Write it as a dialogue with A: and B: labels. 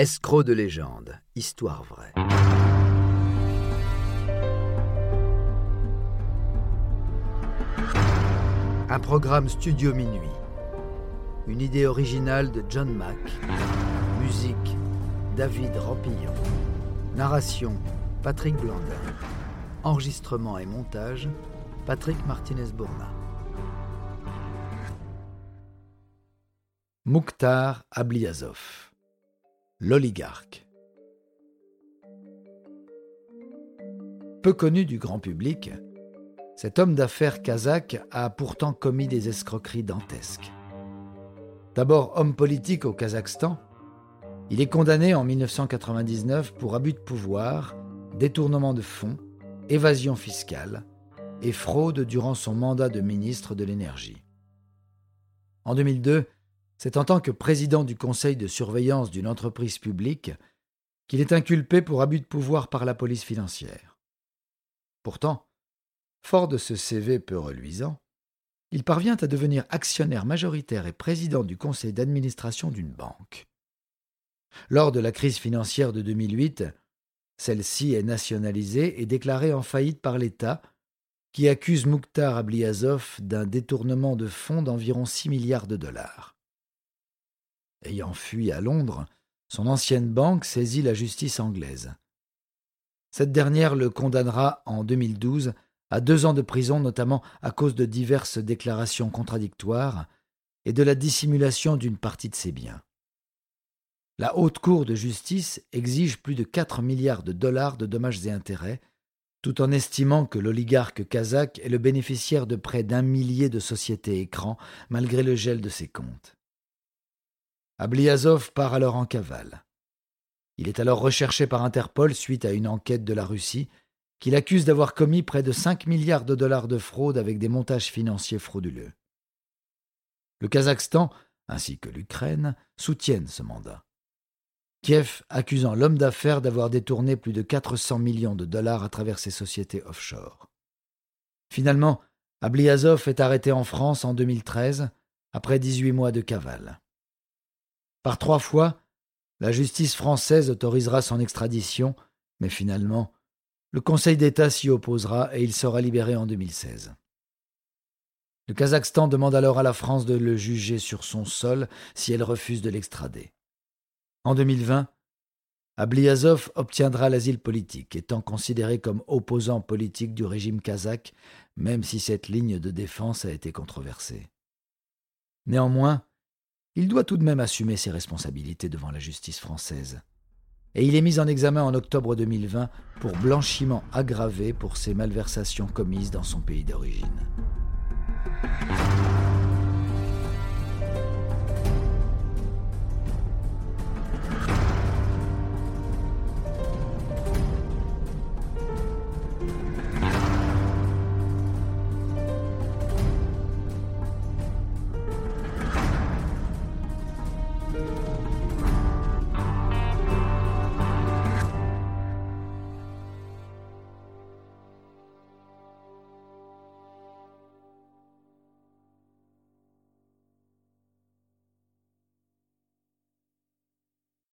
A: Escroc de légende, histoire vraie. Un programme Studio Minuit. Une idée originale de John Mack. Musique David Rampillon. Narration Patrick Blandin. Enregistrement et montage Patrick Martinez-Bourna. Mukhtar Abliazov. L'oligarque. Peu connu du grand public, cet homme d'affaires kazakh a pourtant commis des escroqueries dantesques. D'abord homme politique au Kazakhstan, il est condamné en 1999 pour abus de pouvoir, détournement de fonds, évasion fiscale et fraude durant son mandat de ministre de l'Énergie. En 2002, c'est en tant que président du conseil de surveillance d'une entreprise publique qu'il est inculpé pour abus de pouvoir par la police financière. Pourtant, fort de ce CV peu reluisant, il parvient à devenir actionnaire majoritaire et président du conseil d'administration d'une banque. Lors de la crise financière de 2008, celle-ci est nationalisée et déclarée en faillite par l'État, qui accuse Mukhtar Abliazov d'un détournement de fonds d'environ 6 milliards de dollars. Ayant fui à Londres, son ancienne banque saisit la justice anglaise. Cette dernière le condamnera en 2012 à deux ans de prison, notamment à cause de diverses déclarations contradictoires et de la dissimulation d'une partie de ses biens. La Haute Cour de justice exige plus de 4 milliards de dollars de dommages et intérêts, tout en estimant que l'oligarque kazakh est le bénéficiaire de près d'un millier de sociétés écrans, malgré le gel de ses comptes. Abliazov part alors en cavale. Il est alors recherché par Interpol suite à une enquête de la Russie qui l'accuse d'avoir commis près de 5 milliards de dollars de fraude avec des montages financiers frauduleux. Le Kazakhstan, ainsi que l'Ukraine, soutiennent ce mandat. Kiev accusant l'homme d'affaires d'avoir détourné plus de 400 millions de dollars à travers ses sociétés offshore. Finalement, Abliazov est arrêté en France en 2013, après 18 mois de cavale. Par trois fois, la justice française autorisera son extradition, mais finalement, le Conseil d'État s'y opposera et il sera libéré en 2016. Le Kazakhstan demande alors à la France de le juger sur son sol si elle refuse de l'extrader. En 2020, Abliazov obtiendra l'asile politique, étant considéré comme opposant politique du régime kazakh, même si cette ligne de défense a été controversée. Néanmoins, il doit tout de même assumer ses responsabilités devant la justice française. Et il est mis en examen en octobre 2020 pour blanchiment aggravé pour ses malversations commises dans son pays d'origine.